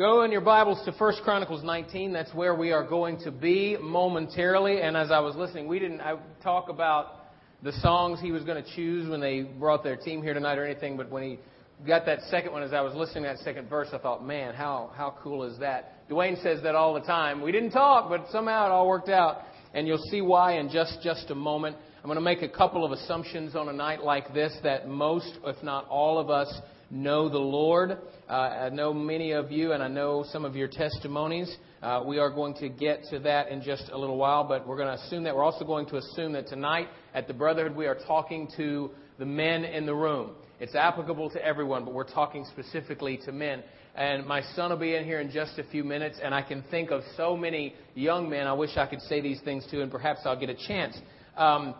Go in your Bibles to 1 Chronicles 19. That's where we are going to be momentarily. And as I was listening, we didn't I talk about the songs he was going to choose when they brought their team here tonight or anything, but when he got that second one, as I was listening to that second verse, I thought, man, how, how cool is that? Dwayne says that all the time. We didn't talk, but somehow it all worked out. And you'll see why in just, just a moment. I'm going to make a couple of assumptions on a night like this that most, if not all of us, know the Lord. Uh, I know many of you, and I know some of your testimonies. Uh, we are going to get to that in just a little while, but we're going to assume that. We're also going to assume that tonight at the Brotherhood we are talking to the men in the room. It's applicable to everyone, but we're talking specifically to men. And my son will be in here in just a few minutes, and I can think of so many young men I wish I could say these things to, and perhaps I'll get a chance. Um,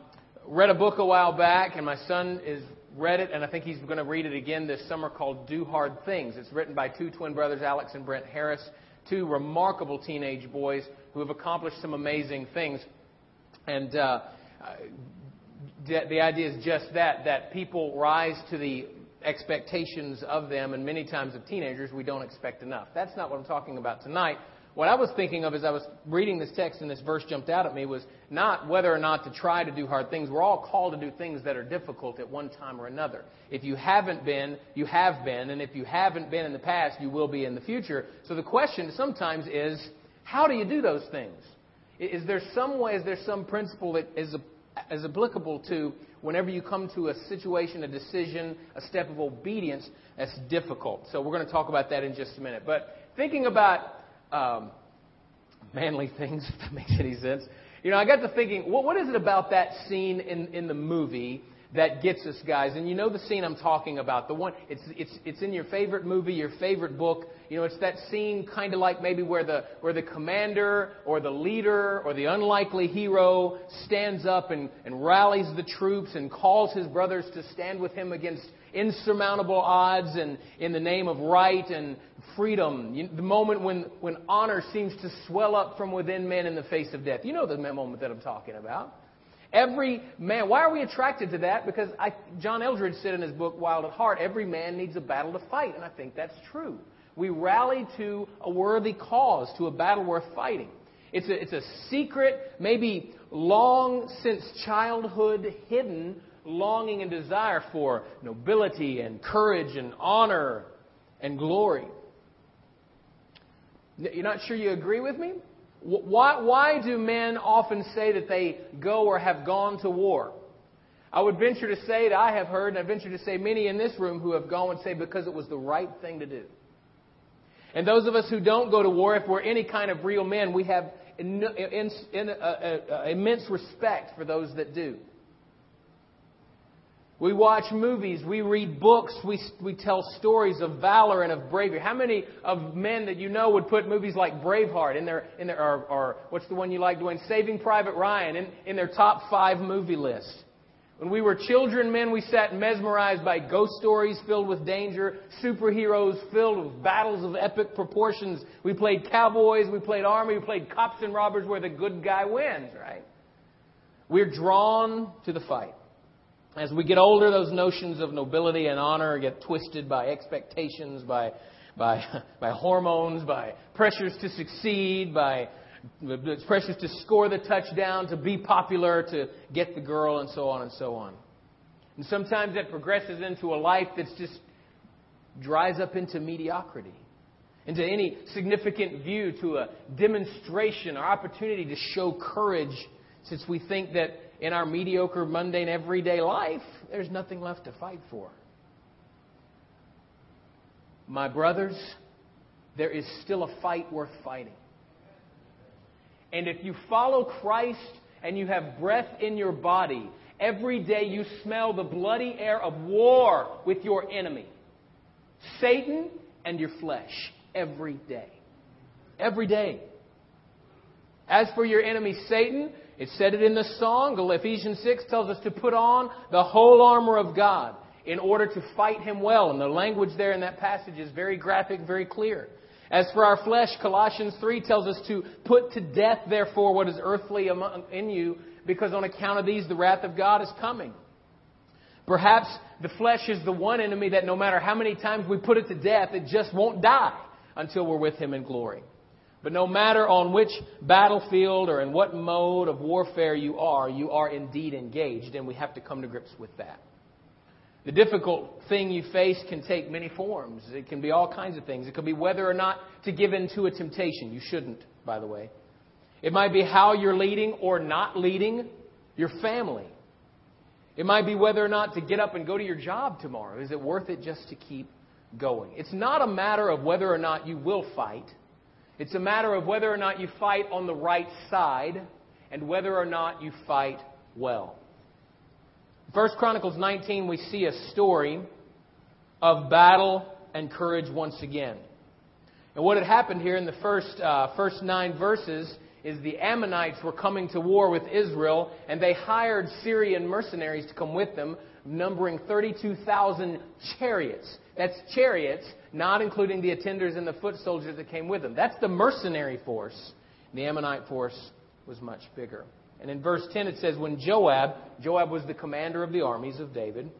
read a book a while back, and my son is read it, and I think he's going to read it again this summer called Do Hard Things. It's written by two twin brothers, Alex and Brent Harris, two remarkable teenage boys who have accomplished some amazing things. And uh, the idea is just that, that people rise to the expectations of them, and many times of teenagers, we don't expect enough. That's not what I'm talking about tonight. What I was thinking of as I was reading this text and this verse jumped out at me was not whether or not to try to do hard things. We're all called to do things that are difficult at one time or another. If you haven't been, you have been, and if you haven't been in the past, you will be in the future. So the question sometimes is, how do you do those things? Is there some way, is there some principle that is, is applicable to whenever you come to a situation, a decision, a step of obedience that's difficult? So we're going to talk about that in just a minute. But thinking about um, manly things, if that makes any sense. You know, I got to thinking, what, what is it about that scene in, in the movie that gets us, guys? And you know the scene I'm talking about. The one, it's, it's, it's in your favorite movie, your favorite book. You know, it's that scene kind of like maybe where the, where the commander or the leader or the unlikely hero stands up and, and rallies the troops and calls his brothers to stand with him against insurmountable odds and in the name of right and freedom, the moment when, when honor seems to swell up from within men in the face of death. You know the moment that I'm talking about. Every man, why are we attracted to that? Because I, John Eldredge said in his book, Wild at Heart, every man needs a battle to fight, and I think that's true. We rally to a worthy cause, to a battle worth fighting. It's a, it's a secret, maybe long since childhood hidden longing and desire for nobility and courage and honor and glory. You're not sure you agree with me? Why, why do men often say that they go or have gone to war? I would venture to say that I have heard, and I venture to say many in this room who have gone would say because it was the right thing to do. And those of us who don't go to war, if we're any kind of real men, we have in, in, in, uh, uh, immense respect for those that do. We watch movies, we read books, we, we tell stories of valor and of bravery. How many of men that you know would put movies like Braveheart in their, in their or, or what's the one you like doing, Saving Private Ryan, in, in their top five movie list? When we were children, men, we sat mesmerized by ghost stories filled with danger, superheroes filled with battles of epic proportions. We played cowboys, we played army, we played cops and robbers where the good guy wins, right? We're drawn to the fight. As we get older, those notions of nobility and honor get twisted by expectations, by, by, by hormones, by pressures to succeed, by pressures to score the touchdown, to be popular, to get the girl, and so on and so on. And sometimes that progresses into a life that's just dries up into mediocrity, into any significant view, to a demonstration or opportunity to show courage, since we think that in our mediocre, mundane, everyday life, there's nothing left to fight for. My brothers, there is still a fight worth fighting. And if you follow Christ and you have breath in your body, every day you smell the bloody air of war with your enemy Satan and your flesh. Every day. Every day. As for your enemy Satan, it said it in the song. Ephesians 6 tells us to put on the whole armor of God in order to fight him well. And the language there in that passage is very graphic, very clear. As for our flesh, Colossians 3 tells us to put to death, therefore, what is earthly among, in you, because on account of these, the wrath of God is coming. Perhaps the flesh is the one enemy that no matter how many times we put it to death, it just won't die. until we're with him in glory. But no matter on which battlefield or in what mode of warfare you are, you are indeed engaged, and we have to come to grips with that. The difficult thing you face can take many forms. It can be all kinds of things. It could be whether or not to give in to a temptation. You shouldn't, by the way. It might be how you're leading or not leading your family. It might be whether or not to get up and go to your job tomorrow. Is it worth it just to keep going? It's not a matter of whether or not you will fight. It's a matter of whether or not you fight on the right side and whether or not you fight well. First Chronicles 19, we see a story of battle and courage once again. And what had happened here in the first, uh, first nine verses is the Ammonites were coming to war with Israel, and they hired Syrian mercenaries to come with them, numbering 32,000 chariots. That's chariots, not including the attenders and the foot soldiers that came with them. That's the mercenary force. The Ammonite force was much bigger. And in verse 10 it says, When Joab, Joab was the commander of the armies of David,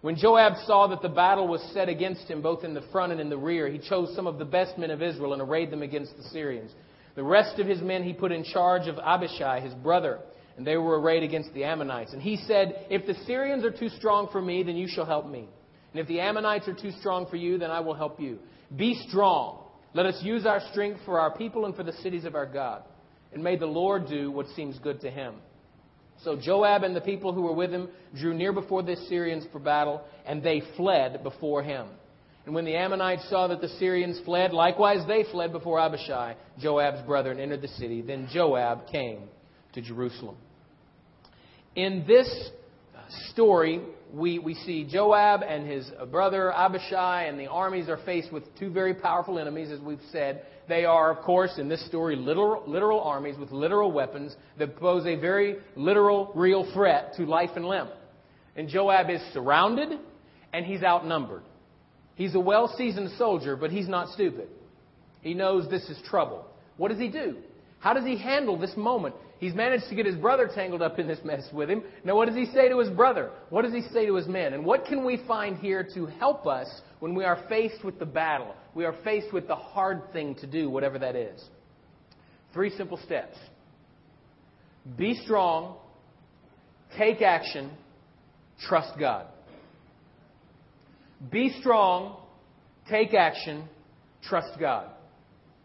when Joab saw that the battle was set against him both in the front and in the rear, he chose some of the best men of Israel and arrayed them against the Syrians. The rest of his men he put in charge of Abishai, his brother, and they were arrayed against the Ammonites. And he said, If the Syrians are too strong for me, then you shall help me. And if the Ammonites are too strong for you, then I will help you. Be strong. Let us use our strength for our people and for the cities of our God. And may the Lord do what seems good to him. So Joab and the people who were with him drew near before the Syrians for battle, and they fled before him. And when the Ammonites saw that the Syrians fled, likewise they fled before Abishai, Joab's brother, and entered the city. Then Joab came to Jerusalem. In this story, we, we see Joab and his brother Abishai, and the armies are faced with two very powerful enemies, as we've said. They are, of course, in this story, literal, literal armies with literal weapons that pose a very literal, real threat to life and limb. And Joab is surrounded, and he's outnumbered. He's a well seasoned soldier, but he's not stupid. He knows this is trouble. What does he do? How does he handle this moment? He's managed to get his brother tangled up in this mess with him. Now, what does he say to his brother? What does he say to his men? And what can we find here to help us when we are faced with the battle? We are faced with the hard thing to do, whatever that is. Three simple steps be strong, take action, trust God. Be strong, take action, trust God.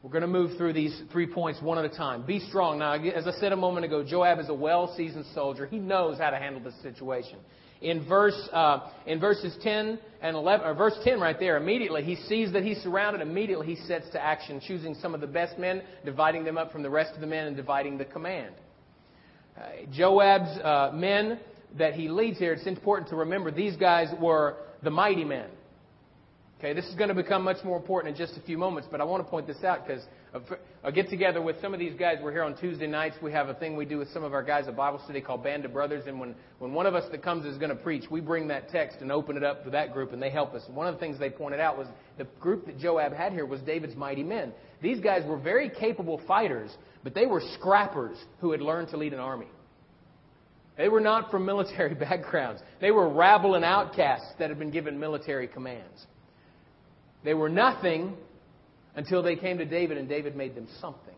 We're going to move through these three points one at a time. Be strong. Now, as I said a moment ago, Joab is a well seasoned soldier. He knows how to handle this situation. In, verse, uh, in verses 10 and 11, or verse 10 right there, immediately he sees that he's surrounded. Immediately he sets to action, choosing some of the best men, dividing them up from the rest of the men, and dividing the command. Uh, Joab's uh, men that he leads here, it's important to remember these guys were the mighty men. Okay, this is going to become much more important in just a few moments, but I want to point this out because I get together with some of these guys. We're here on Tuesday nights. We have a thing we do with some of our guys at Bible study called Band of Brothers. And when, when one of us that comes is going to preach, we bring that text and open it up to that group, and they help us. And one of the things they pointed out was the group that Joab had here was David's mighty men. These guys were very capable fighters, but they were scrappers who had learned to lead an army. They were not from military backgrounds. They were rabble and outcasts that had been given military commands. They were nothing until they came to David and David made them something.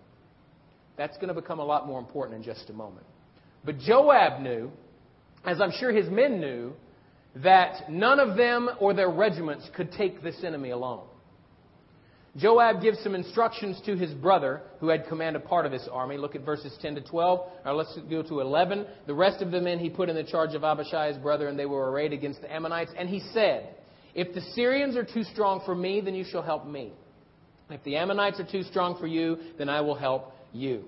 That's going to become a lot more important in just a moment. But Joab knew, as I'm sure his men knew, that none of them or their regiments could take this enemy alone. Joab gives some instructions to his brother, who had command of part of this army. Look at verses 10 to 12. Or let's go to 11. The rest of the men he put in the charge of Abishai, his brother, and they were arrayed against the Ammonites. And he said, If the Syrians are too strong for me, then you shall help me. If the Ammonites are too strong for you, then I will help you.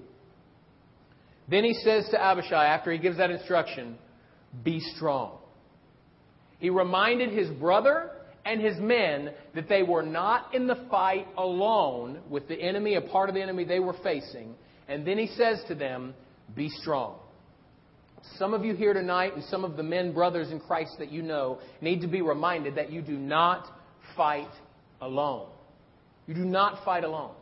Then he says to Abishai, after he gives that instruction, Be strong. He reminded his brother and his men that they were not in the fight alone with the enemy, a part of the enemy they were facing. And then he says to them, Be strong. Some of you here tonight, and some of the men, brothers in Christ that you know, need to be reminded that you do not fight alone. You do not fight alone.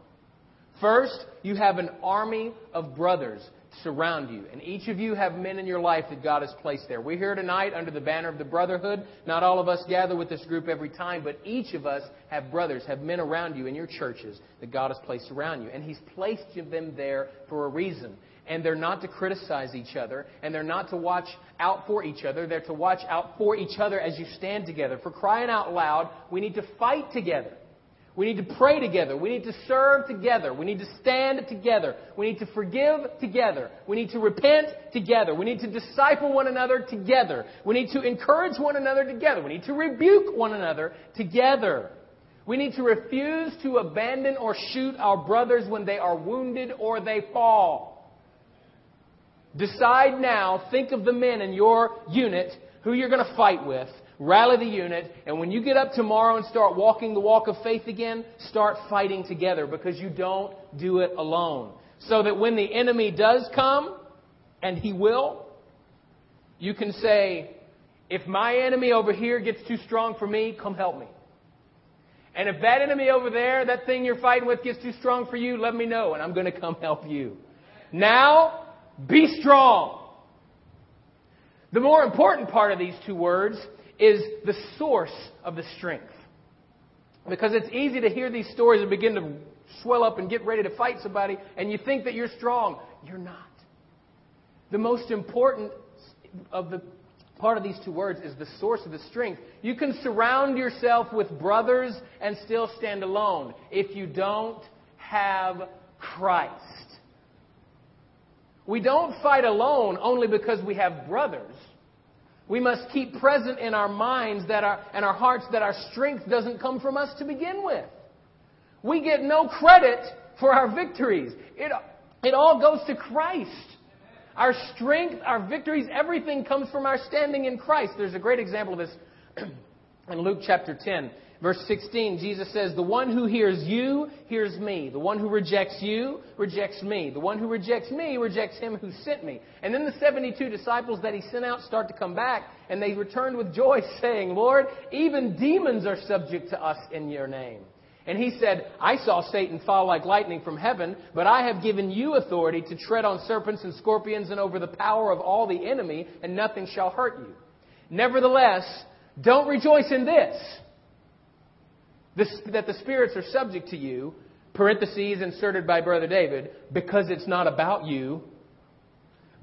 First, you have an army of brothers surround you. And each of you have men in your life that God has placed there. We're here tonight under the banner of the brotherhood. Not all of us gather with this group every time, but each of us have brothers, have men around you in your churches that God has placed around you. And He's placed them there for a reason. And they're not to criticize each other, and they're not to watch out for each other. They're to watch out for each other as you stand together. For crying out loud, we need to fight together. We need to pray together. We need to serve together. We need to stand together. We need to forgive together. We need to repent together. We need to disciple one another together. We need to encourage one another together. We need to rebuke one another together. We need to refuse to abandon or shoot our brothers when they are wounded or they fall. Decide now, think of the men in your unit who you're going to fight with rally the unit, and when you get up tomorrow and start walking the walk of faith again, start fighting together because you don't do it alone. So that when the enemy does come, and he will, you can say, if my enemy over here gets too strong for me, come help me. And if that enemy over there, that thing you're fighting with gets too strong for you, let me know and I'm going to come help you. Now, be strong. The more important part of these two words is the source of the strength. Because it's easy to hear these stories and begin to swell up and get ready to fight somebody, and you think that you're strong. You're not. The most important of the part of these two words is the source of the strength. You can surround yourself with brothers and still stand alone if you don't have Christ. We don't fight alone only because we have brothers. We must keep present in our minds that our, and our hearts that our strength doesn't come from us to begin with. We get no credit for our victories. It, it all goes to Christ. Our strength, our victories, everything comes from our standing in Christ. There's a great example of this in Luke chapter 10. Verse 16, Jesus says, The one who hears you hears me. The one who rejects you rejects me. The one who rejects me rejects him who sent me. And then the 72 disciples that he sent out start to come back, and they returned with joy, saying, Lord, even demons are subject to us in your name. And he said, I saw Satan fall like lightning from heaven, but I have given you authority to tread on serpents and scorpions and over the power of all the enemy, and nothing shall hurt you. Nevertheless, don't rejoice in this this, that the spirits are subject to you, parentheses inserted by Brother David, because it's not about you,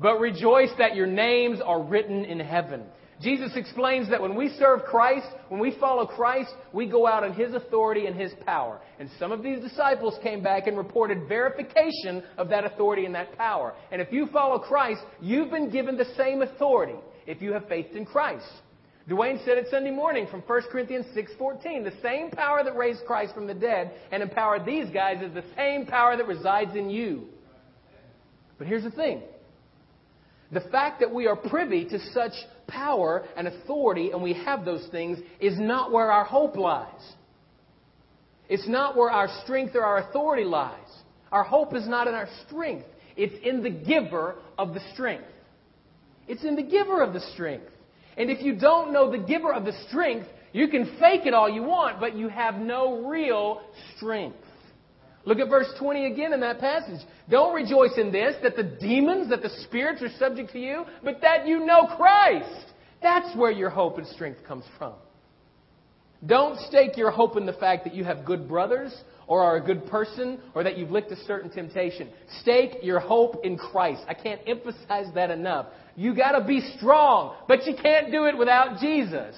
but rejoice that your names are written in heaven. Jesus explains that when we serve Christ, when we follow Christ, we go out in His authority and His power. And some of these disciples came back and reported verification of that authority and that power. And if you follow Christ, you've been given the same authority if you have faith in Christ. Dwayne said it Sunday morning from 1 Corinthians 6:14. The same power that raised Christ from the dead and empowered these guys is the same power that resides in you. But here's the thing. The fact that we are privy to such power and authority and we have those things is not where our hope lies. It's not where our strength or our authority lies. Our hope is not in our strength. It's in the giver of the strength. It's in the giver of the strength. And if you don't know the giver of the strength, you can fake it all you want, but you have no real strength. Look at verse 20 again in that passage. Don't rejoice in this, that the demons, that the spirits are subject to you, but that you know Christ. That's where your hope and strength comes from. Don't stake your hope in the fact that you have good brothers or are a good person or that you've licked a certain temptation. Stake your hope in Christ. I can't emphasize that enough. You got to be strong, but you can't do it without Jesus.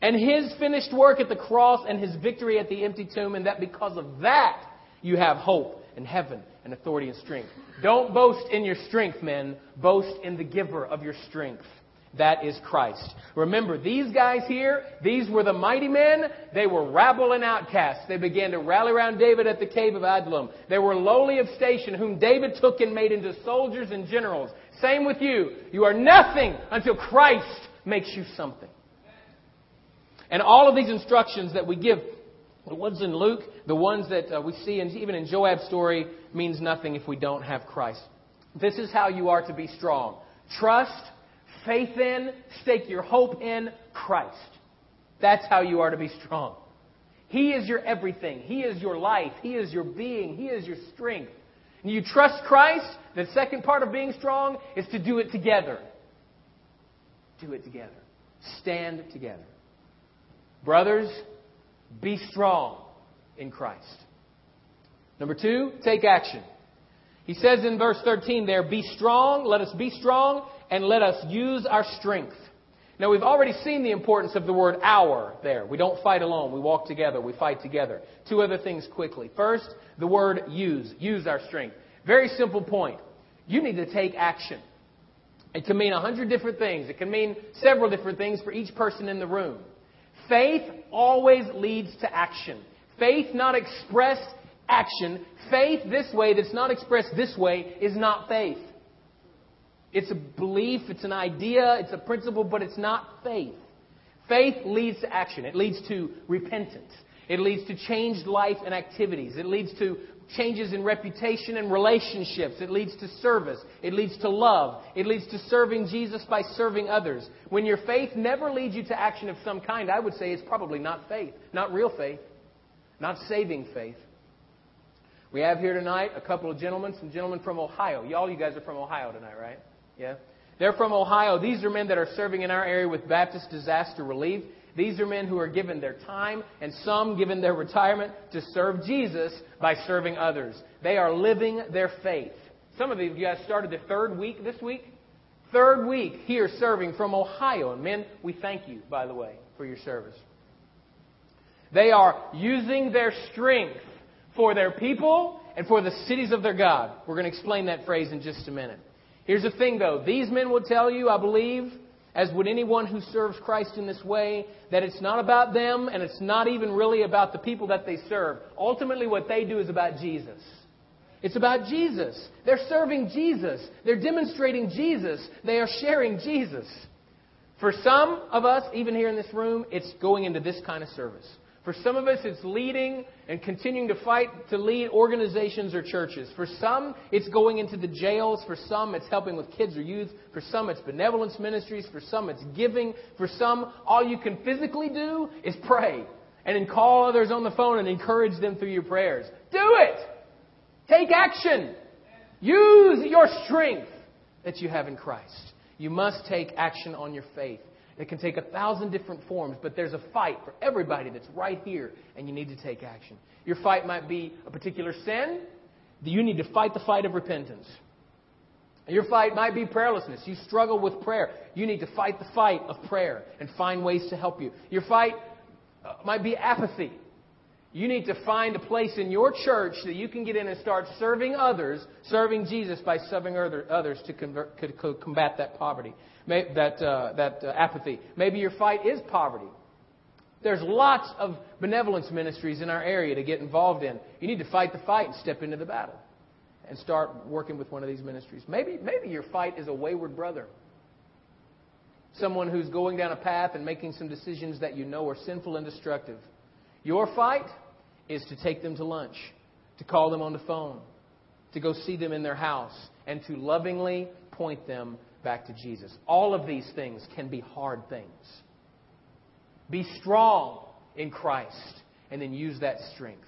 And his finished work at the cross and his victory at the empty tomb, and that because of that, you have hope and heaven and authority and strength. Don't boast in your strength, men. Boast in the giver of your strength. That is Christ. Remember, these guys here, these were the mighty men. They were rabble and outcasts. They began to rally around David at the cave of Adullam. They were lowly of station, whom David took and made into soldiers and generals. Same with you. You are nothing until Christ makes you something. And all of these instructions that we give, the ones in Luke, the ones that uh, we see in, even in Joab's story, means nothing if we don't have Christ. This is how you are to be strong. Trust faith in, stake your hope in Christ. That's how you are to be strong. He is your everything. He is your life. He is your being. He is your strength. And you trust Christ, the second part of being strong is to do it together. Do it together. Stand together. Brothers, be strong in Christ. Number two, take action. He says in verse 13 there, Be strong, let us be strong, and let us use our strength. Now, we've already seen the importance of the word our there. We don't fight alone. We walk together. We fight together. Two other things quickly. First, the word use. Use our strength. Very simple point. You need to take action. It can mean a hundred different things. It can mean several different things for each person in the room. Faith always leads to action. Faith not expressed action. Faith this way that's not expressed this way is not faith. It's a belief, it's an idea, it's a principle, but it's not faith. Faith leads to action. It leads to repentance. It leads to changed life and activities. It leads to changes in reputation and relationships. It leads to service. It leads to love. It leads to serving Jesus by serving others. When your faith never leads you to action of some kind, I would say it's probably not faith, not real faith, not saving faith. We have here tonight a couple of gentlemen, some gentlemen from Ohio. Y'all, you guys are from Ohio tonight, right? Yeah? They're from Ohio. These are men that are serving in our area with Baptist Disaster Relief. These are men who are given their time and some given their retirement to serve Jesus by serving others. They are living their faith. Some of you guys started the third week this week. Third week here serving from Ohio. And men, we thank you, by the way, for your service. They are using their strength for their people and for the cities of their God. We're going to explain that phrase in just a minute. Here's the thing, though. These men will tell you, I believe, as would anyone who serves Christ in this way, that it's not about them and it's not even really about the people that they serve. Ultimately, what they do is about Jesus. It's about Jesus. They're serving Jesus. They're demonstrating Jesus. They are sharing Jesus. For some of us, even here in this room, it's going into this kind of service. For some of us, it's leading and continuing to fight to lead organizations or churches. For some, it's going into the jails. For some, it's helping with kids or youth. For some, it's benevolence ministries. For some, it's giving. For some, all you can physically do is pray and then call others on the phone and encourage them through your prayers. Do it! Take action! Use your strength that you have in Christ. You must take action on your faith. It can take a thousand different forms, but there's a fight for everybody that's right here, and you need to take action. Your fight might be a particular sin. You need to fight the fight of repentance. Your fight might be prayerlessness. You struggle with prayer. You need to fight the fight of prayer and find ways to help you. Your fight uh, might be apathy. You need to find a place in your church that you can get in and start serving others, serving Jesus by serving others to, convert, to combat that poverty that, uh, that uh, apathy. Maybe your fight is poverty. There's lots of benevolence ministries in our area to get involved in. You need to fight the fight and step into the battle and start working with one of these ministries. Maybe, maybe your fight is a wayward brother. Someone who's going down a path and making some decisions that you know are sinful and destructive. Your fight is to take them to lunch, to call them on the phone, to go see them in their house, and to lovingly point them back to Jesus. All of these things can be hard things. Be strong in Christ and then use that strength.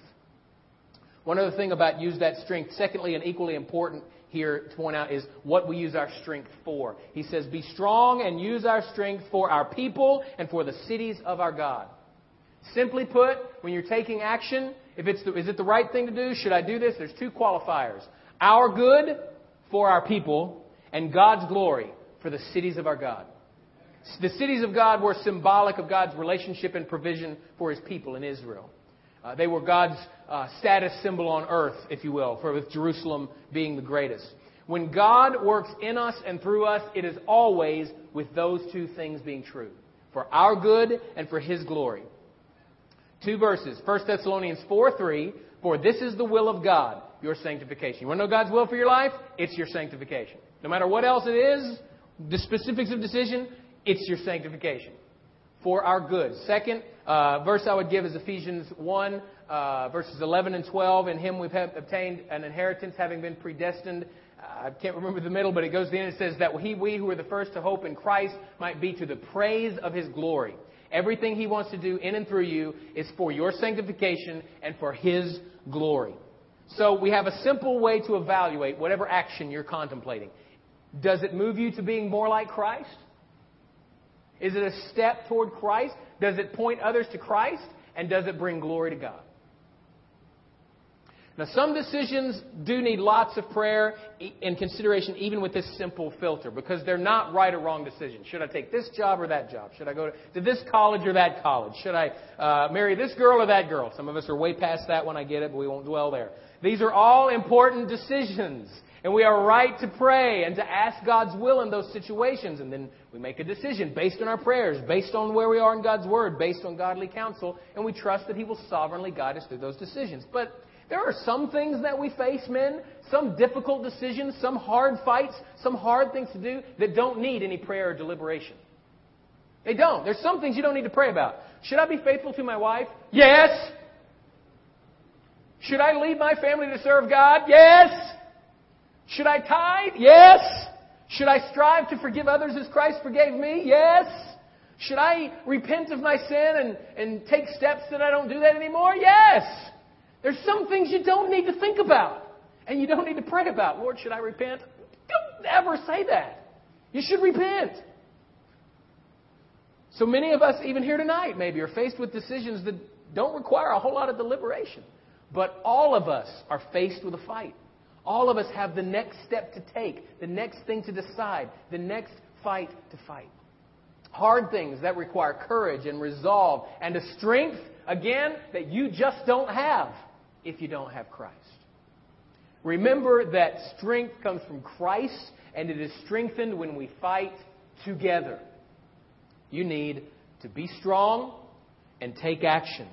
One other thing about use that strength, secondly, and equally important here to point out, is what we use our strength for. He says, Be strong and use our strength for our people and for the cities of our God. Simply put, when you're taking action, if it's the, is it the right thing to do? Should I do this? There's two qualifiers. Our good for our people and God's glory for the cities of our God. The cities of God were symbolic of God's relationship and provision for his people in Israel. Uh, they were God's uh, status symbol on earth, if you will, for with Jerusalem being the greatest. When God works in us and through us, it is always with those two things being true for our good and for his glory. Two verses 1 Thessalonians 4 3 For this is the will of God, your sanctification. You want to know God's will for your life? It's your sanctification. No matter what else it is, the specifics of decision, it's your sanctification for our good. Second uh, verse I would give is Ephesians 1, uh, verses 11 and 12. In him we've obtained an inheritance, having been predestined. I can't remember the middle, but it goes to the end. It says that he, we who are the first to hope in Christ might be to the praise of his glory. Everything he wants to do in and through you is for your sanctification and for his glory. So we have a simple way to evaluate whatever action you're contemplating. Does it move you to being more like Christ? Is it a step toward Christ? Does it point others to Christ? And does it bring glory to God? Now, some decisions do need lots of prayer and consideration, even with this simple filter, because they're not right or wrong decisions. Should I take this job or that job? Should I go to, this college or that college? Should I uh, marry this girl or that girl? Some of us are way past that when I get it, but we won't dwell there. These are all important decisions. And we are right to pray and to ask God's will in those situations. And then we make a decision based on our prayers, based on where we are in God's Word, based on godly counsel, and we trust that He will sovereignly guide us through those decisions. But there are some things that we face, men, some difficult decisions, some hard fights, some hard things to do that don't need any prayer or deliberation. They don't. There's some things you don't need to pray about. Should I be faithful to my wife? Yes. Should I lead my family to serve God? Yes. Should I tithe? Yes. Should I strive to forgive others as Christ forgave me? Yes. Should I repent of my sin and, and take steps that I don't do that anymore? Yes. There's some things you don't need to think about and you don't need to pray about. Lord, should I repent? Don't ever say that. You should repent. So many of us, even here tonight, maybe, are faced with decisions that don't require a whole lot of deliberation. But all of us are faced with a fight. All of us have the next step to take, the next thing to decide, the next fight to fight. Hard things that require courage and resolve and a strength, again, that you just don't have if you don't have Christ. Remember that strength comes from Christ and it is strengthened when we fight together. You need to be strong and take action.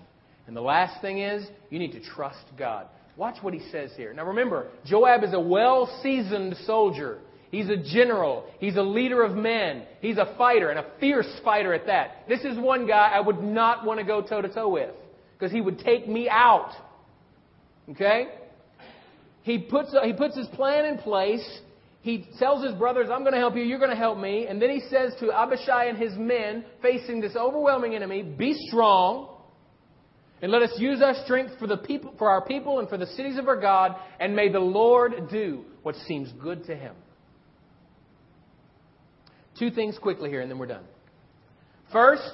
And the last thing is, you need to trust God. Watch what he says here. Now remember, Joab is a well seasoned soldier. He's a general. He's a leader of men. He's a fighter, and a fierce fighter at that. This is one guy I would not want to go toe to toe with because he would take me out. Okay? He puts, he puts his plan in place. He tells his brothers, I'm going to help you, you're going to help me. And then he says to Abishai and his men, facing this overwhelming enemy, Be strong. And let us use our strength for, the people, for our people and for the cities of our God, and may the Lord do what seems good to him. Two things quickly here, and then we're done. First,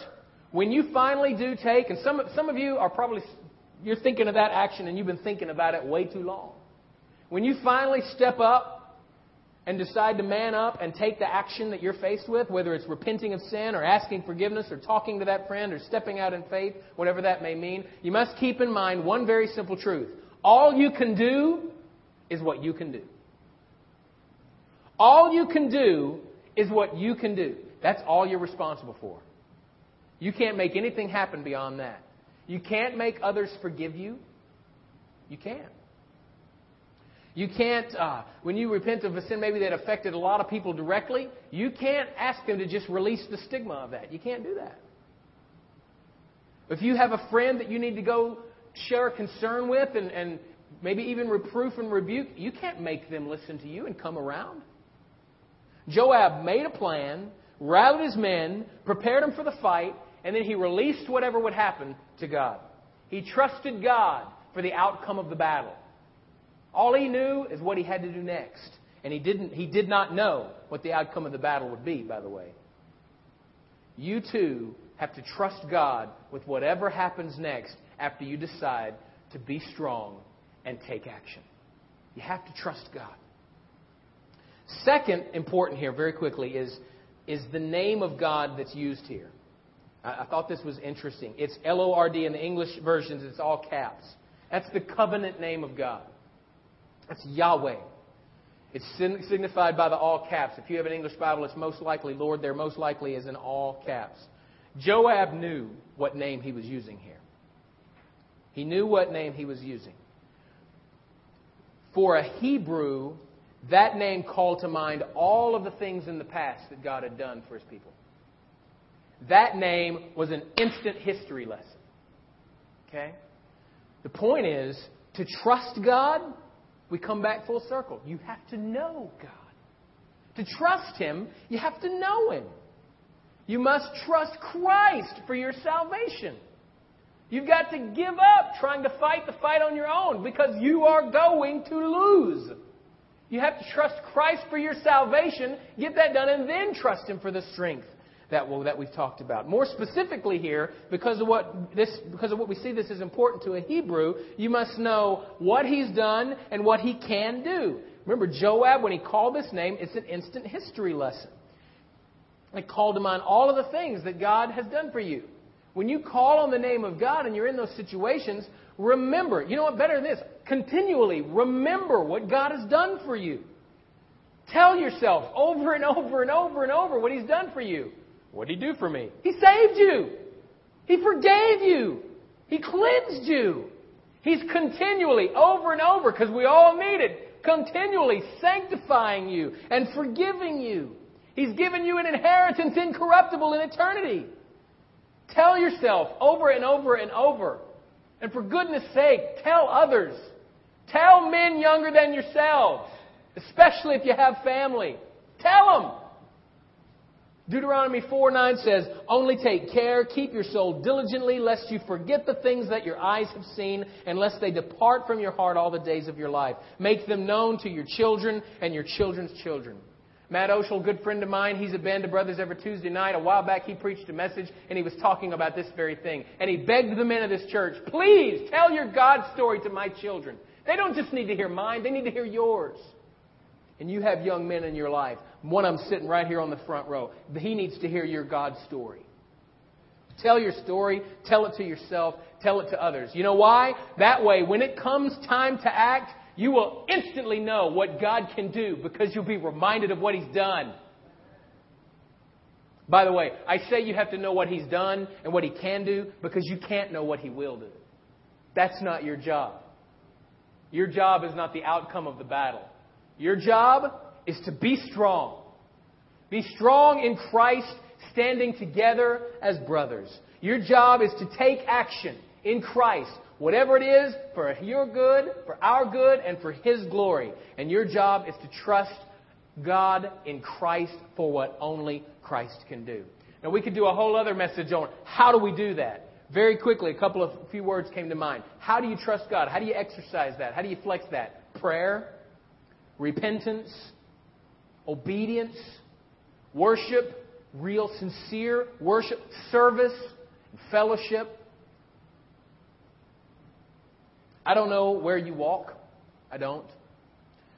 when you finally do take, and some, some of you are probably, you're thinking of that action and you've been thinking about it way too long. When you finally step up and decide to man up and take the action that you're faced with, whether it's repenting of sin or asking forgiveness or talking to that friend or stepping out in faith, whatever that may mean, you must keep in mind one very simple truth. All you can do is what you can do. All you can do is what you can do. That's all you're responsible for. You can't make anything happen beyond that. You can't make others forgive you. You can't. You can't, uh, when you repent of a sin maybe that affected a lot of people directly, you can't ask them to just release the stigma of that. You can't do that. If you have a friend that you need to go share concern with and, and maybe even reproof and rebuke, you can't make them listen to you and come around. Joab made a plan, rallied his men, prepared them for the fight, and then he released whatever would happen to God. He trusted God for the outcome of the battle. All he knew is what he had to do next. And he, didn't, he did not know what the outcome of the battle would be, by the way. You too have to trust God with whatever happens next after you decide to be strong and take action. You have to trust God. Second, important here, very quickly, is, is the name of God that's used here. I, I thought this was interesting. It's L O R D in the English versions, it's all caps. That's the covenant name of God. That's Yahweh. It's signified by the all caps. If you have an English Bible, it's most likely, Lord, there most likely is in all caps. Joab knew what name he was using here. He knew what name he was using. For a Hebrew, that name called to mind all of the things in the past that God had done for his people. That name was an instant history lesson. Okay? The point is to trust God we come back full circle. You have to know God. To trust Him, you have to know Him. You must trust Christ for your salvation. You've got to give up trying to fight the fight on your own because you are going to lose. You have to trust Christ for your salvation, get that done, and then trust Him for the strength that, will, that we've talked about. More specifically here, because of, what this, because of what we see this is important to a Hebrew, you must know what he's done and what he can do. Remember, Joab, when he called this name, it's an instant history lesson. It called to mind all of the things that God has done for you. When you call on the name of God and you're in those situations, remember, you know what, better than this, continually remember what God has done for you. Tell yourself over and over and over and over what He's done for you. What did He do for me? He saved you. He forgave you. He cleansed you. He's continually, over and over, because we all need it, continually sanctifying you and forgiving you. He's given you an inheritance incorruptible in eternity. Tell yourself over and over and over. And for goodness sake, tell others. Tell men younger than yourselves, especially if you have family. Tell them. Deuteronomy 4 9 says, Only take care, keep your soul diligently, lest you forget the things that your eyes have seen, and lest they depart from your heart all the days of your life. Make them known to your children and your children's children. Matt Oshel, good friend of mine, he's at Band of Brothers every Tuesday night. A while back, he preached a message and he was talking about this very thing. And he begged the men of this church, please tell your God story to my children. They don't just need to hear mine, they need to hear yours. And you have young men in your life. One of them sitting right here on the front row. He needs to hear your God story. Tell your story, tell it to yourself, tell it to others. You know why? That way, when it comes time to act, you will instantly know what God can do because you'll be reminded of what He's done. By the way, I say you have to know what He's done and what He can do because you can't know what He will do. That's not your job. Your job is not the outcome of the battle. Your job is to be strong. Be strong in Christ, standing together as brothers. Your job is to take action in Christ Whatever it is, for your good, for our good, and for His glory. And your job is to trust God in Christ for what only Christ can do. Now, we could do a whole other message on how do we do that. Very quickly, a couple of few words came to mind. How do you trust God? How do you exercise that? How do you flex that? Prayer, repentance, obedience, worship, real sincere worship, service, fellowship, I don't know where you walk. I don't.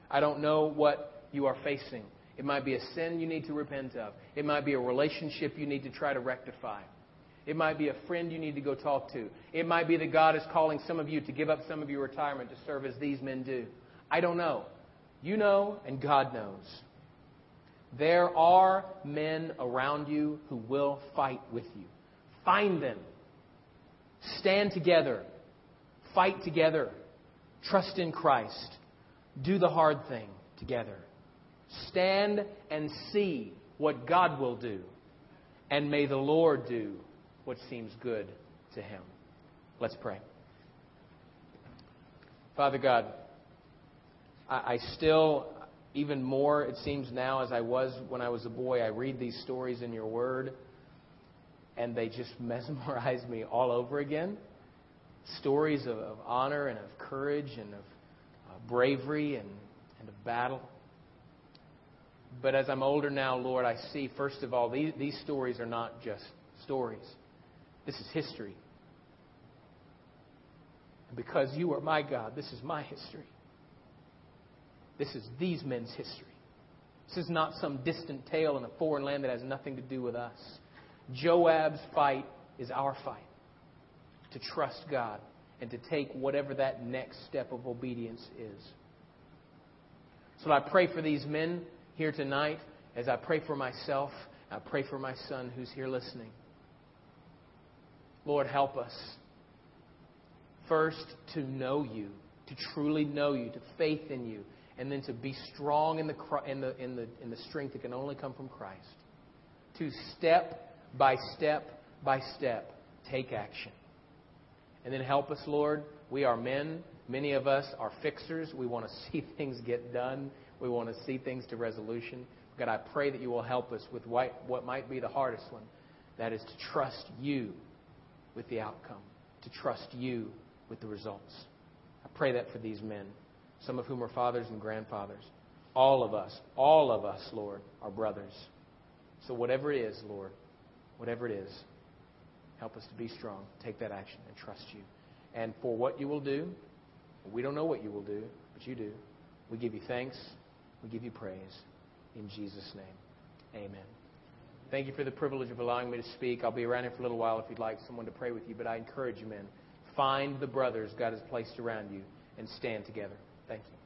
I don't know what you are facing. It might be a sin you need to repent of. It might be a relationship you need to try to rectify. It might be a friend you need to go talk to. It might be that God is calling some of you to give up some of your retirement to serve as these men do. I don't know. You know, and God knows. There are men around you who will fight with you. Find them. Stand together. Fight together. Trust in Christ. Do the hard thing together. Stand and see what God will do. And may the Lord do what seems good to him. Let's pray. Father God, I, I still, even more, it seems now, as I was when I was a boy, I read these stories in your word, and they just mesmerize me all over again stories of, of honor and of courage and of uh, bravery and, and of battle. But as I'm older now, Lord, I see, first of all, these, these stories are not just stories. This is history. And because you are my God, this is my history. This is these men's history. This is not some distant tale in a foreign land that has nothing to do with us. Joab's fight is our fight to trust God and to take whatever that next step of obedience is. So I pray for these men here tonight as I pray for myself. I pray for my son who's here listening. Lord, help us first to know you, to truly know you, to faith in you, and then to be strong in the, in the, in the, in the strength that can only come from Christ. To step by step by step take action. And then help us, Lord. We are men. Many of us are fixers. We want to see things get done. We want to see things to resolution. God, I pray that you will help us with what might be the hardest one. That is to trust you with the outcome. to trust you with the results. I pray that for these men, some of whom are fathers and grandfathers. All of us, all of us, Lord, are brothers. So whatever it is, Lord, whatever it is, help us to be strong, take that action, and trust you. And for what you will do, we don't know what you will do, but you do. We give you thanks. We give you praise. In Jesus' name, amen. Thank you for the privilege of allowing me to speak. I'll be around here for a little while if you'd like someone to pray with you, but I encourage you, men, find the brothers God has placed around you and stand together. Thank you.